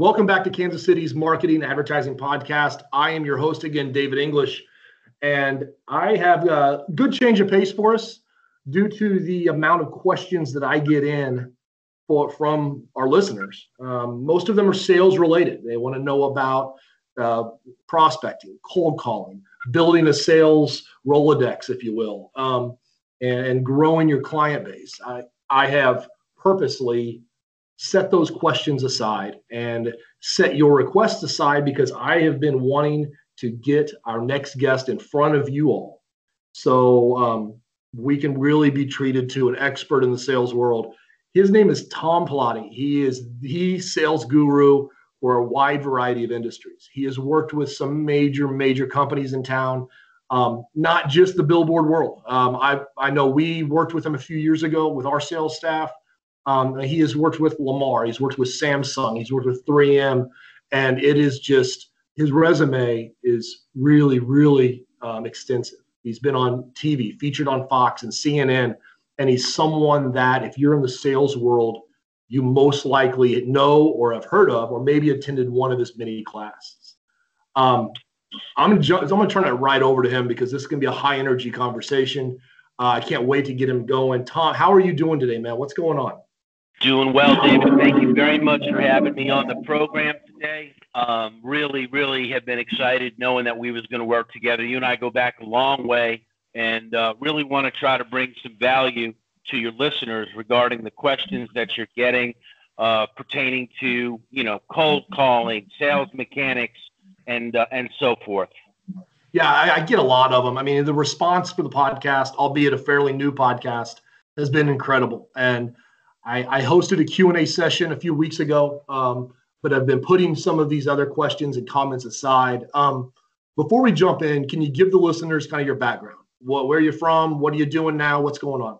Welcome back to Kansas City's Marketing Advertising Podcast. I am your host again, David English, and I have a good change of pace for us due to the amount of questions that I get in for, from our listeners. Um, most of them are sales related. They want to know about uh, prospecting, cold calling, building a sales Rolodex, if you will, um, and, and growing your client base. I, I have purposely set those questions aside and set your requests aside because I have been wanting to get our next guest in front of you all. So um, we can really be treated to an expert in the sales world. His name is Tom Pilotti. He is the sales guru for a wide variety of industries. He has worked with some major, major companies in town, um, not just the billboard world. Um, I, I know we worked with him a few years ago with our sales staff. Um, he has worked with Lamar, he's worked with Samsung, he's worked with 3M, and it is just his resume is really, really um, extensive. He's been on TV, featured on Fox and CNN, and he's someone that if you're in the sales world, you most likely know or have heard of, or maybe attended one of his many classes. Um, I'm gonna, I'm gonna turn it right over to him because this is gonna be a high energy conversation. Uh, I can't wait to get him going. Tom, how are you doing today, man? What's going on? Doing well, David. Thank you very much for having me on the program today. Um, really, really have been excited knowing that we was going to work together. You and I go back a long way, and uh, really want to try to bring some value to your listeners regarding the questions that you're getting uh, pertaining to, you know, cold calling, sales mechanics, and uh, and so forth. Yeah, I, I get a lot of them. I mean, the response for the podcast, albeit a fairly new podcast, has been incredible, and I, I hosted a Q&A session a few weeks ago, um, but I've been putting some of these other questions and comments aside. Um, before we jump in, can you give the listeners kind of your background? What, where are you're from? What are you doing now? What's going on?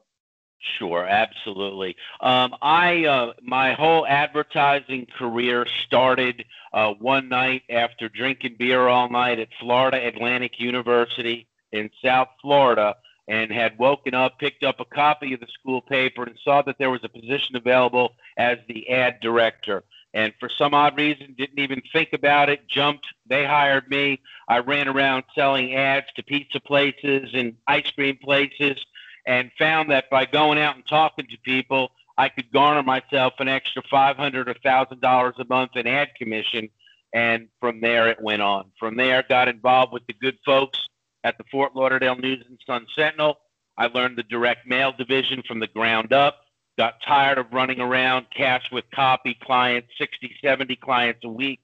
Sure, absolutely. Um, I uh, my whole advertising career started uh, one night after drinking beer all night at Florida Atlantic University in South Florida and had woken up, picked up a copy of the school paper, and saw that there was a position available as the ad director. And for some odd reason, didn't even think about it, jumped. They hired me. I ran around selling ads to pizza places and ice cream places and found that by going out and talking to people, I could garner myself an extra 500 or $1,000 a month in ad commission. And from there, it went on. From there, got involved with the good folks at the Fort Lauderdale News and Sun Sentinel. I learned the direct mail division from the ground up. Got tired of running around cash with copy clients, 60, 70 clients a week.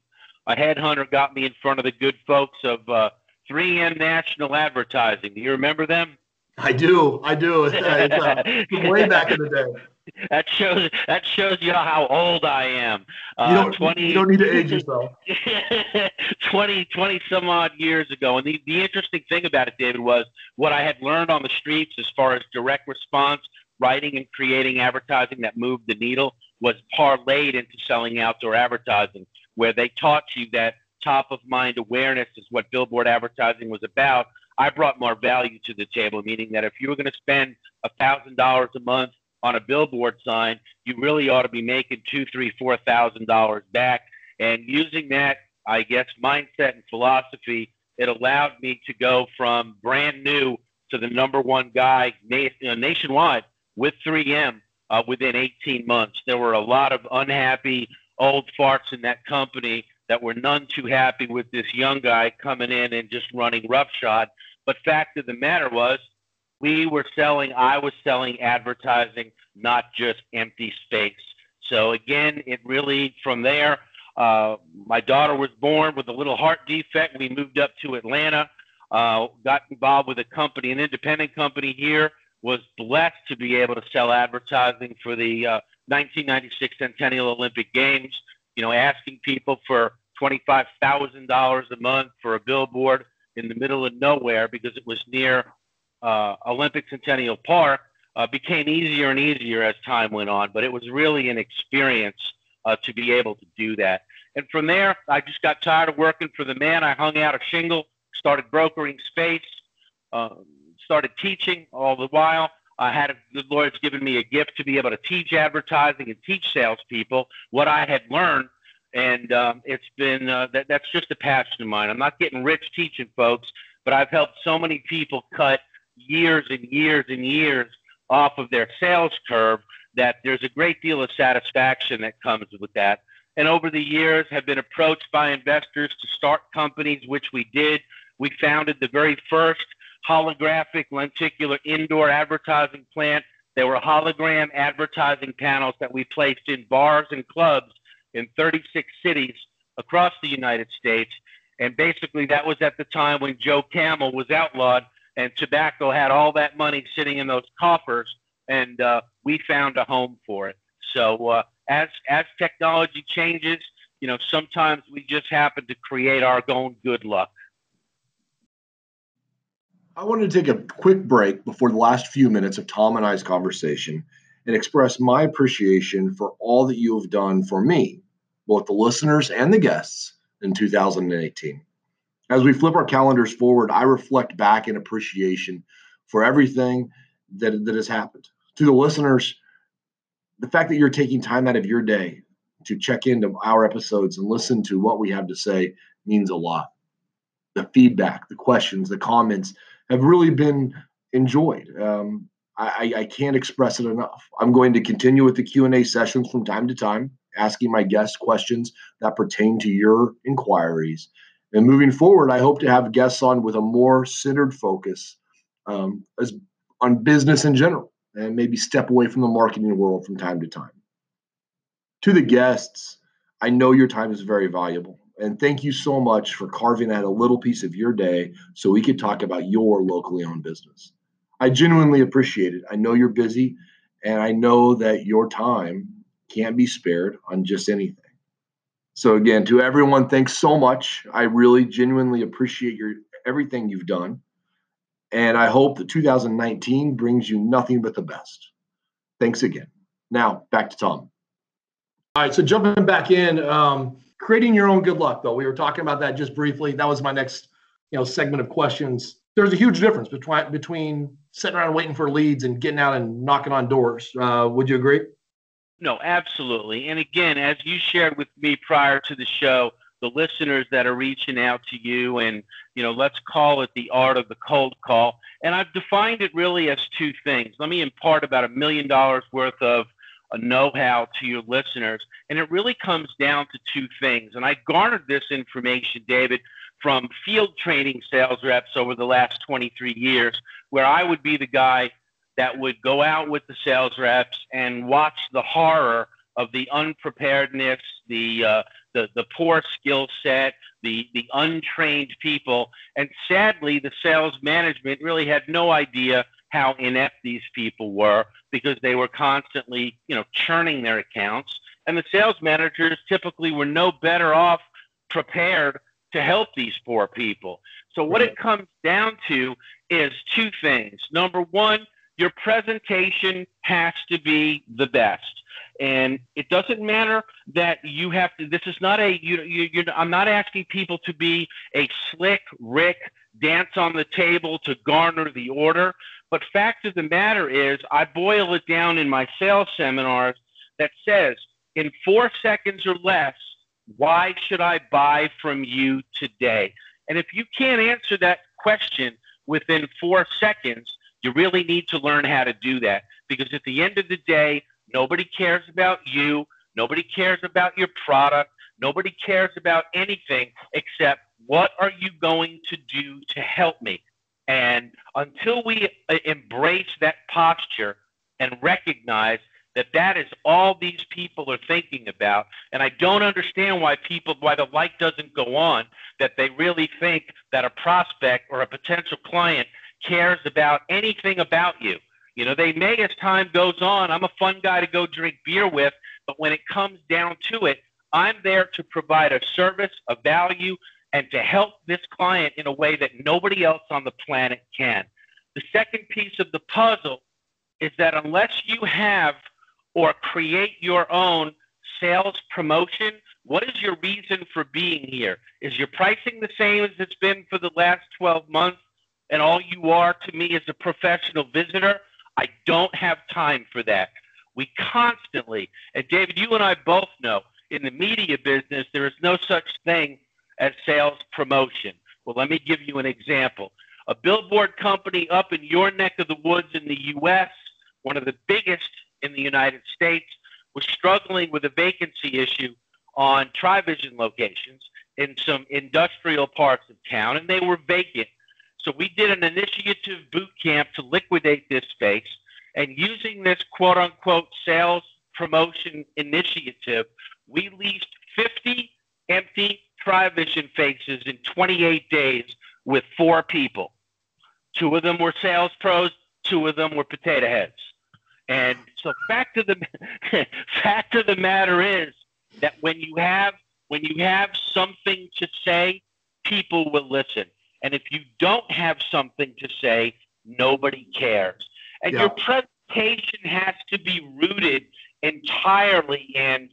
A headhunter got me in front of the good folks of uh, 3M National Advertising. Do you remember them? I do. I do. It's, uh, way back in the day that shows that shows you how old I am. Uh, you, don't, 20, you don't need to age yourself. 20, 20 some odd years ago. And the, the interesting thing about it, David, was what I had learned on the streets as far as direct response, writing and creating advertising that moved the needle was parlayed into selling outdoor advertising, where they taught you that top of mind awareness is what billboard advertising was about. I brought more value to the table, meaning that if you were going to spend a thousand dollars a month on a billboard sign, you really ought to be making two, three, four thousand dollars back. And using that, I guess, mindset and philosophy, it allowed me to go from brand new to the number one guy nationwide with 3M uh, within 18 months. There were a lot of unhappy old farts in that company that were none too happy with this young guy coming in and just running roughshod. But fact of the matter was, we were selling, I was selling advertising, not just empty space. So again, it really from there. Uh, my daughter was born with a little heart defect. We moved up to Atlanta, uh, got involved with a company, an independent company here. Was blessed to be able to sell advertising for the uh, 1996 Centennial Olympic Games. You know, asking people for twenty-five thousand dollars a month for a billboard in the middle of nowhere because it was near uh, Olympic Centennial Park uh, became easier and easier as time went on, but it was really an experience uh, to be able to do that. And from there, I just got tired of working for the man. I hung out a shingle, started brokering space, uh, started teaching all the while. I had a, the Lord's given me a gift to be able to teach advertising and teach salespeople what I had learned And um, it's been uh, that, that's just a passion of mine. I'm not getting rich teaching folks, but I've helped so many people cut years and years and years off of their sales curve that there's a great deal of satisfaction that comes with that. And over the years, have been approached by investors to start companies, which we did. We founded the very first holographic lenticular indoor advertising plant. There were hologram advertising panels that we placed in bars and clubs in 36 cities across the United States. And basically, that was at the time when Joe Camel was outlawed and tobacco had all that money sitting in those coffers, and uh, we found a home for it. So uh, as as technology changes, you know, sometimes we just happen to create our own good luck. I wanted to take a quick break before the last few minutes of Tom and I's conversation and express my appreciation for all that you have done for me, both the listeners and the guests, in 2018. As we flip our calendars forward, I reflect back in appreciation for everything that, that has happened. To the listeners, the fact that you're taking time out of your day to check into our episodes and listen to what we have to say means a lot. The feedback, the questions, the comments have really been enjoyed. Um, I, I, can't express it enough. I'm going to continue with the Q&A sessions from time to time, asking my guests questions that pertain to your inquiries. And moving forward, I hope to have guests on with a more centered focus um, as on business in general and maybe step away from the marketing world from time to time. To the guests, I know your time is very valuable. And thank you so much for carving out a little piece of your day so we could talk about your locally owned business. I genuinely appreciate it. I know you're busy, and I know that your time can't be spared on just anything. So again, to everyone, thanks so much. I really genuinely appreciate your everything you've done. And I hope that 2019 brings you nothing but the best. Thanks again. Now, back to Tom. All right. So, jumping back in, um, creating your own good luck, though, we were talking about that just briefly. That was my next you know, segment of questions. There's a huge difference between, between sitting around waiting for leads and getting out and knocking on doors. Uh, would you agree? No, absolutely. And again, as you shared with me prior to the show, the listeners that are reaching out to you and you know let's call it the art of the cold call. And i've defined it really as two things. Let me impart about a million dollars worth of a know-how to your listeners. And it really comes down to two things. And i garnered this information david from field training sales reps over the last 23 years where i would be the guy that would go out with the sales reps and watch the horror of the unpreparedness, the uh, the, the poor skill set, the, the untrained people. And sadly, the sales management really had no idea how inept these people were because they were constantly, you know, churning their accounts. And the sales managers typically were no better off prepared to help these poor people. So what it comes down to is two things. Number one, your presentation has to be the best. And it doesn't matter that you have to. This is not a. You, you, I'm not asking people to be a slick Rick dance on the table to garner the order. But fact of the matter is, I boil it down in my sales seminars that says, in four seconds or less, why should I buy from you today? And if you can't answer that question within four seconds, you really need to learn how to do that because at the end of the day, Nobody cares about you. Nobody cares about your product. Nobody cares about anything except what are you going to do to help me? And until we uh, embrace that posture and recognize that that is all these people are thinking about, and I don't understand why people, why the light doesn't go on, that they really think that a prospect or a potential client cares about anything about you. You know, they may as time goes on. I'm a fun guy to go drink beer with, but when it comes down to it, I'm there to provide a service, a value, and to help this client in a way that nobody else on the planet can. The second piece of the puzzle is that unless you have or create your own sales promotion, what is your reason for being here? Is your pricing the same as it's been for the last 12 months? And all you are to me is a professional visitor? I don't have time for that. We constantly, and David, you and I both know, in the media business, there is no such thing as sales promotion. Well, let me give you an example. A billboard company up in your neck of the woods in the U.S., one of the biggest in the United States, was struggling with a vacancy issue on TriVision locations in some industrial parts of town, and they were vacant. So we did an initiative boot camp to liquidate this space, and using this quote unquote sales promotion initiative, we leased 50 empty TriVision faces in 28 days with four people. Two of them were sales pros, two of them were potato heads. And so fact of the fact of the matter is that when you have when you have something to say, people will listen. And if you don't have something to say, nobody cares. And yeah. your presentation has to be rooted entirely in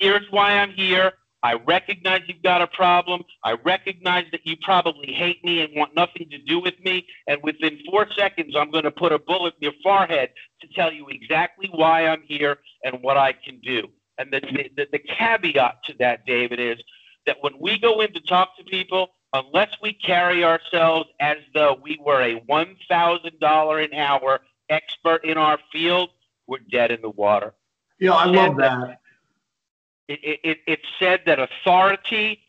here's why I'm here. I recognize you've got a problem. I recognize that you probably hate me and want nothing to do with me. And within four seconds, I'm going to put a bullet in your forehead to tell you exactly why I'm here and what I can do. And the, the, the caveat to that, David, is that when we go in to talk to people, unless we carry ourselves as though we were a $1,000 an hour expert in our field, we're dead in the water. Yeah, I love that. It, it, it said that authority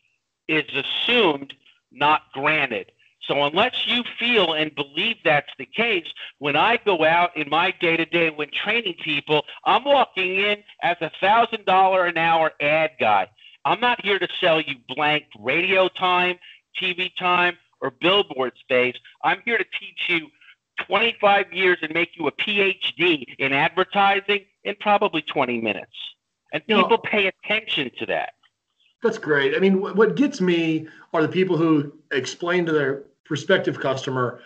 is assumed, not granted. So unless you feel and believe that's the case, when I go out in my day to day when training people, I'm walking in as a thousand dollar an hour ad guy. I'm not here to sell you blank radio time, TV time, or billboard space. I'm here to teach you 25 years and make you a PhD in advertising in probably 20 minutes. And people know, pay attention to that. That's great. I mean, what gets me are the people who explain to their prospective customer,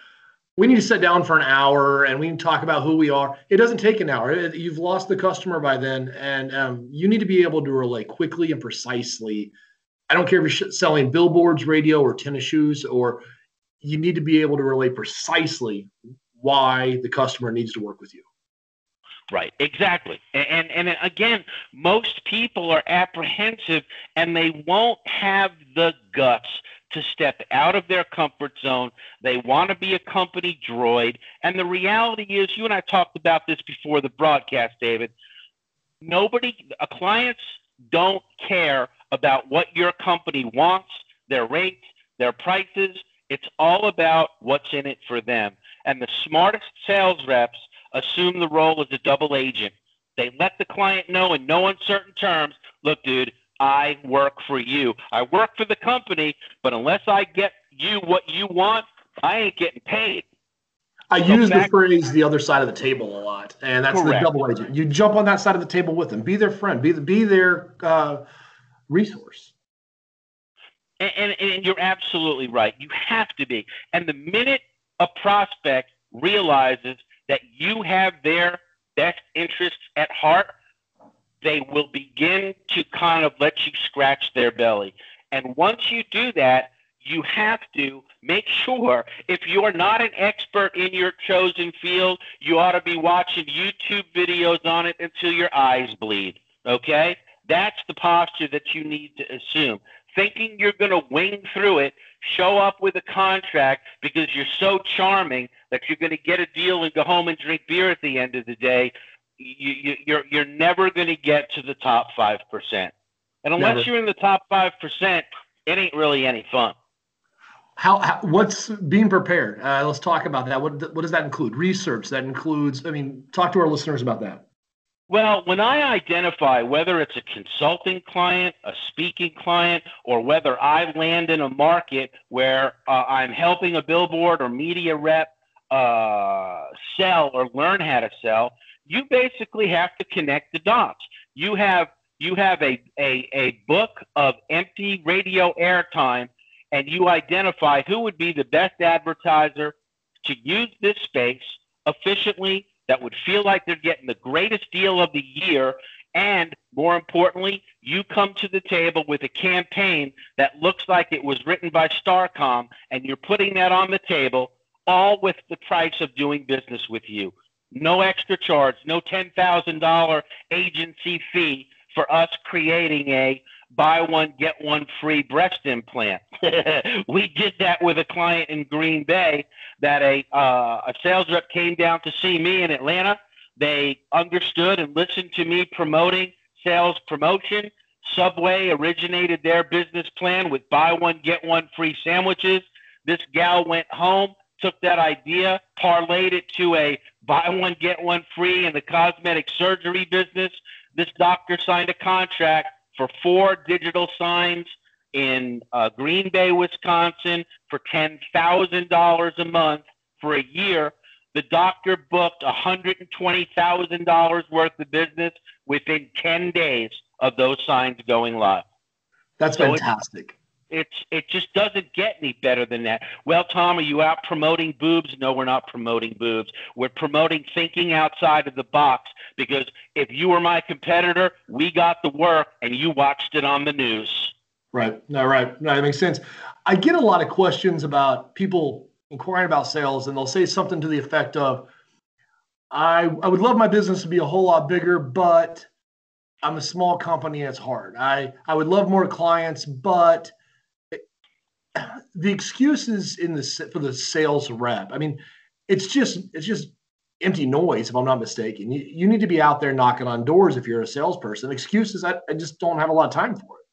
we need to sit down for an hour and we can talk about who we are. It doesn't take an hour. You've lost the customer by then, and um, you need to be able to relay quickly and precisely. I don't care if you're selling billboards, radio, or tennis shoes, or you need to be able to relay precisely why the customer needs to work with you. Right, exactly. And, and, and again, most people are apprehensive and they won't have the guts to step out of their comfort zone. They want to be a company droid. And the reality is, you and I talked about this before the broadcast, David. Nobody, clients don't care about what your company wants, their rates, their prices. It's all about what's in it for them. And the smartest sales reps assume the role as a double agent. They let the client know in no uncertain terms look, dude, I work for you. I work for the company, but unless I get you what you want, I ain't getting paid. I so use the phrase the other side of the table a lot, and that's correct. the double agent. You jump on that side of the table with them, be their friend, be, the, be their uh, resource. And, and, and you're absolutely right. You have to be. And the minute a prospect realizes that you have their best interests at heart, they will begin to kind of let you scratch their belly. And once you do that, you have to make sure if you're not an expert in your chosen field, you ought to be watching YouTube videos on it until your eyes bleed. Okay? That's the posture that you need to assume. Thinking you're going to wing through it, show up with a contract because you're so charming that you're going to get a deal and go home and drink beer at the end of the day, you, you, you're you're never going to get to the top five percent. And unless never. you're in the top five percent, it ain't really any fun. How, how what's being prepared? Uh, let's talk about that. What what does that include? Research that includes. I mean, talk to our listeners about that. Well, when I identify whether it's a consulting client, a speaking client, or whether I land in a market where uh, I'm helping a billboard or media rep uh, sell or learn how to sell, you basically have to connect the dots. You have you have a, a, a book of empty radio airtime and you identify who would be the best advertiser to use this space efficiently that would feel like they're getting the greatest deal of the year and more importantly you come to the table with a campaign that looks like it was written by starcom and you're putting that on the table all with the price of doing business with you. No extra charge, no $10,000 agency fee for us creating a buy one get one free breast implant. we did that with a client in Green Bay that a uh, a sales rep came down to see me in Atlanta. They understood and listened to me promoting sales promotion. Subway originated their business plan with buy one get one free sandwiches. This gal went home, took that idea, parlayed it to a buy one get one free in the cosmetic surgery business. This doctor signed a contract for four digital signs in uh, Green Bay, Wisconsin for $10,000 a month for a year. The doctor booked $120,000 worth of business within 10 days of those signs going live. That's so fantastic. It's it just doesn't get any better than that. Well, Tom, are you out promoting boobs? No, we're not promoting boobs. We're promoting thinking outside of the box because if you were my competitor, we got the work and you watched it on the news. Right. No, right. No, that makes sense. I get a lot of questions about people inquiring about sales and they'll say something to the effect of I I would love my business to be a whole lot bigger, but I'm a small company it's hard. I I would love more clients, but the excuses in the for the sales rep. I mean, it's just it's just empty noise if I'm not mistaken. You, you need to be out there knocking on doors if you're a salesperson. Excuses, I, I just don't have a lot of time for it.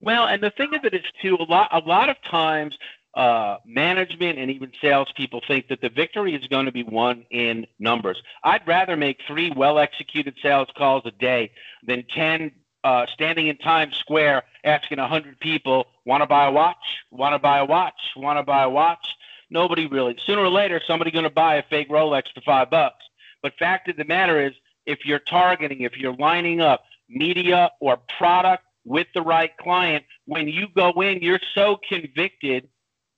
Well, and the thing of it is too, a lot a lot of times uh, management and even salespeople think that the victory is going to be won in numbers. I'd rather make three well executed sales calls a day than 10 uh, standing in Times Square asking 100 people, want to buy a watch? Want to buy a watch? Want to buy a watch? Nobody really. Sooner or later, somebody's going to buy a fake Rolex for five bucks. But fact of the matter is, if you're targeting, if you're lining up media or product with the right client, when you go in, you're so convicted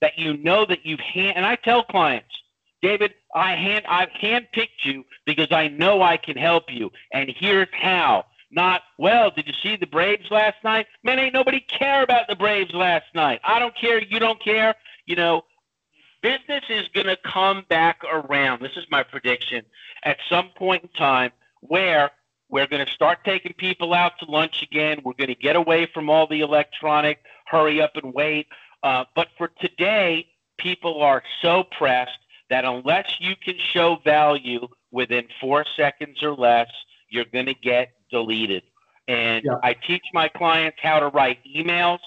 that you know that you've hand. And I tell clients, David, I hand I've handpicked you because I know I can help you, and here's how. Not, well, did you see the Braves last night? Man, ain't nobody care about the Braves last night. I don't care. You don't care. You know, business is going to come back around. This is my prediction at some point in time where we're going to start taking people out to lunch again. We're going to get away from all the electronic hurry up and wait. Uh, but for today, people are so pressed that unless you can show value within four seconds or less, you're going to get deleted. And yeah. I teach my clients how to write emails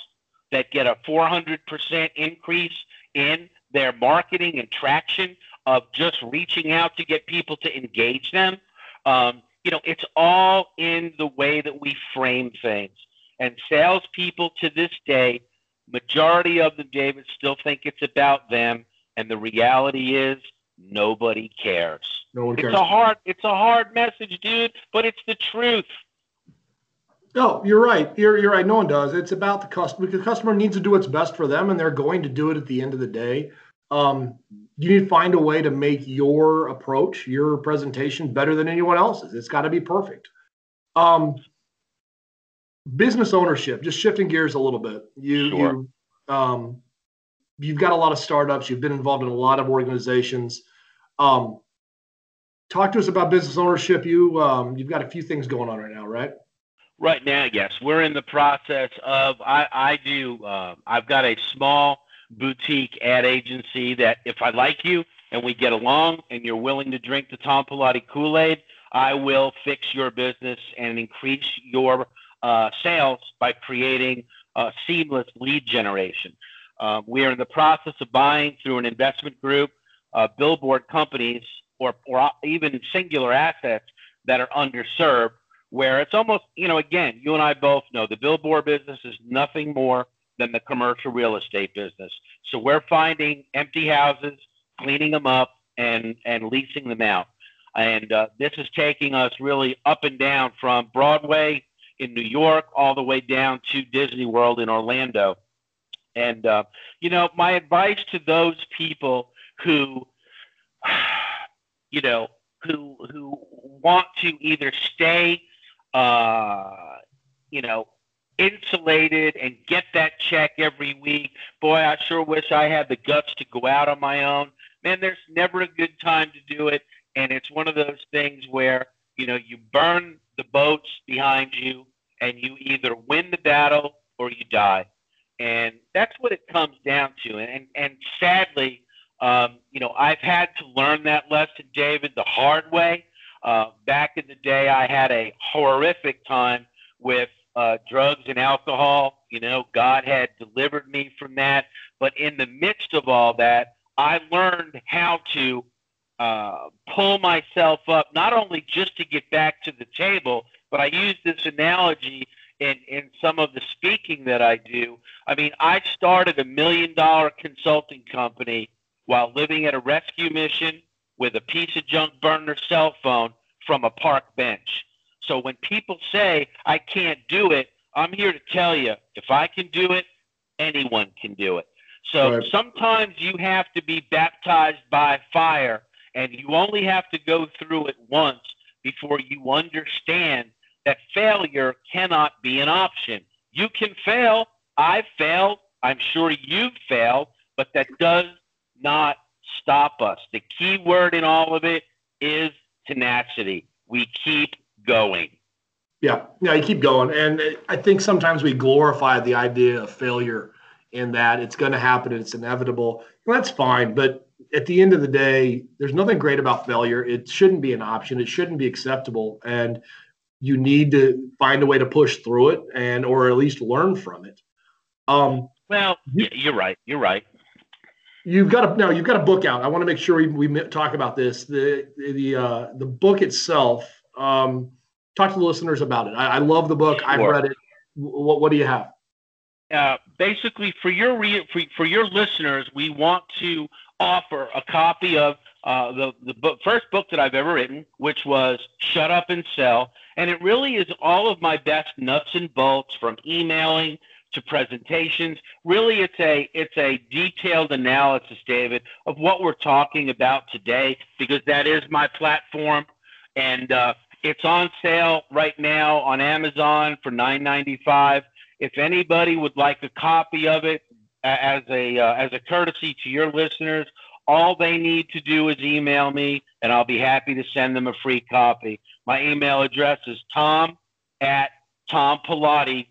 that get a 400% increase in their marketing and traction of just reaching out to get people to engage them. Um, you know, it's all in the way that we frame things. And salespeople to this day, majority of them, David, still think it's about them. And the reality is nobody cares. No one cares. It's a hard it's a hard message, dude, but it's the truth. No, you're right. You're you're right. No one does. It's about the customer. The customer needs to do what's best for them, and they're going to do it at the end of the day. Um, you need to find a way to make your approach, your presentation, better than anyone else's. It's got to be perfect. Um, business ownership. Just shifting gears a little bit. You sure. you um, you've got a lot of startups. You've been involved in a lot of organizations. Um, talk to us about business ownership. You um, you've got a few things going on right now, right? Right now, yes, we're in the process of. I I do. Uh, I've got a small boutique ad agency that if I like you and we get along and you're willing to drink the Tom Pilotti Kool Aid, I will fix your business and increase your uh, sales by creating seamless lead generation. Uh, we are in the process of buying through an investment group uh, billboard companies or, or even singular assets that are underserved, where it's almost, you know, again, you and I both know the billboard business is nothing more than the commercial real estate business. So we're finding empty houses, cleaning them up, and, and leasing them out. And uh, this is taking us really up and down from Broadway in New York all the way down to Disney World in Orlando. And, uh, you know, my advice to those people who you know, who who want to either stay, uh, you know, insulated and get that check every week. Boy, I sure wish I had the guts to go out on my own. Man, there's never a good time to do it, and it's one of those things where you know you burn the boats behind you and you either win the battle or you die. And that's what it comes down to. And, and sadly, um, you know, I've had to learn that lesson, David, the hard way. Uh, back in the day, I had a horrific time with uh, drugs and alcohol. You know, God had delivered me from that. But in the midst of all that, I learned how to uh, pull myself up, not only just to get back to the table, but I use this analogy in, in some of the speaking that I do. I mean, I started a million dollar consulting company while living at a rescue mission with a piece of junk burner cell phone from a park bench. So when people say, I can't do it, I'm here to tell you if I can do it, anyone can do it. So right. sometimes you have to be baptized by fire and you only have to go through it once before you understand that failure cannot be an option. You can fail. I've failed. I'm sure you've failed, but that does not stop us. The key word in all of it is tenacity. We keep going. Yeah, yeah, you keep going. And I think sometimes we glorify the idea of failure in that it's going to happen and it's inevitable. That's fine. But at the end of the day, there's nothing great about failure. It shouldn't be an option. It shouldn't be acceptable. And you need to find a way to push through it and or at least learn from it. Um, well, you, you're right. You're right. You've got a now. You've got a book out. I want to make sure we, we talk about this. The the uh, the book itself. Um, talk to the listeners about it. I, I love the book. Sure. I've read it. What, what do you have? Uh, basically, for your re- for, for your listeners, we want to offer a copy of uh, the the book, first book that I've ever written, which was "Shut Up and Sell," and it really is all of my best nuts and bolts from emailing to presentations. Really, it's a it's a detailed analysis, David, of what we're talking about today, because that is my platform, and uh, it's on sale right now on Amazon for nine ninety five. If anybody would like a copy of it as a uh, as a courtesy to your listeners, all they need to do is email me, and I'll be happy to send them a free copy. My email address is tom at Tom Pilotti,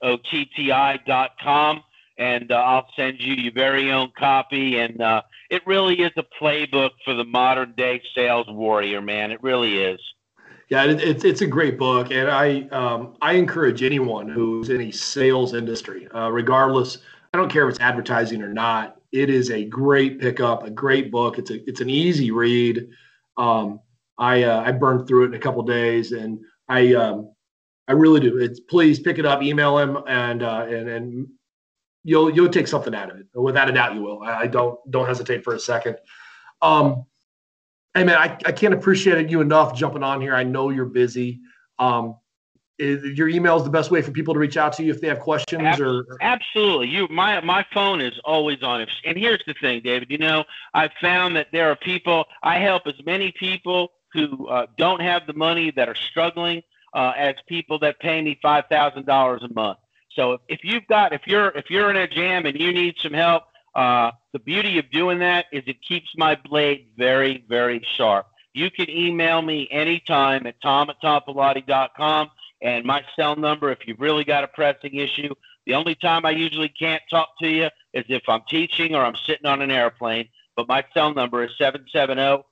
P I L O T T I dot com, and uh, I'll send you your very own copy. And uh, it really is a playbook for the modern day sales warrior, man. It really is. Yeah, it, it's it's a great book, and I um, I encourage anyone who's in a sales industry, uh, regardless. I don't care if it's advertising or not. It is a great pickup, a great book. It's a it's an easy read. Um, I uh, I burned through it in a couple days, and I um, I really do. It's please pick it up, email him, and uh, and and you'll you'll take something out of it. Without a doubt, you will. I, I don't don't hesitate for a second. Um, Hey man, I, I can't appreciate you enough jumping on here. I know you're busy. Um, is, your email is the best way for people to reach out to you if they have questions or absolutely you my my phone is always on and here's the thing david you know i've found that there are people i help as many people who uh, don't have the money that are struggling uh, as people that pay me five thousand dollars a month so if, you've got if you're if you're in a jam and you need some help uh, the beauty of doing that is it keeps my blade very, very sharp. You can email me anytime at tom at tompilotti.com and my cell number if you've really got a pressing issue. The only time I usually can't talk to you is if I'm teaching or I'm sitting on an airplane. But my cell number is 770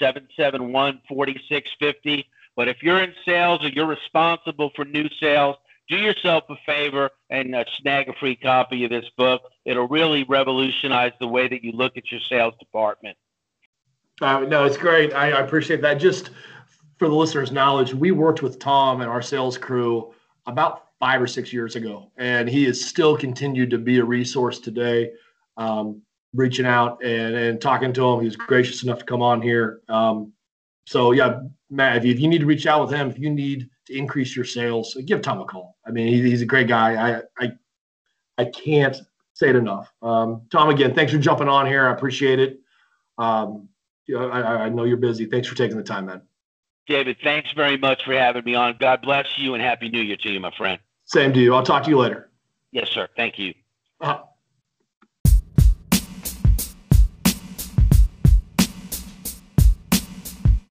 771 4650. But if you're in sales or you're responsible for new sales, do yourself a favor and uh, snag a free copy of this book. It'll really revolutionize the way that you look at your sales department. Uh, no, it's great. I, I, appreciate that. Just for the listeners' knowledge, we worked with Tom and our sales crew about five or six years ago, and he has still continued to be a resource today. Um, reaching out and, and talking to him, he was gracious enough to come on here. Um, so yeah, Matt, if you, if you need to reach out with him, if you need to increase your sales, give Tom a call. I mean, he, he's a great guy. I, I, I can't say it enough. Um, Tom, again, thanks for jumping on here. I appreciate it. Um, I, I know you're busy. Thanks for taking the time, man. David, thanks very much for having me on. God bless you and happy new year to you, my friend. Same to you. I'll talk to you later. Yes, sir. Thank you. Uh-huh.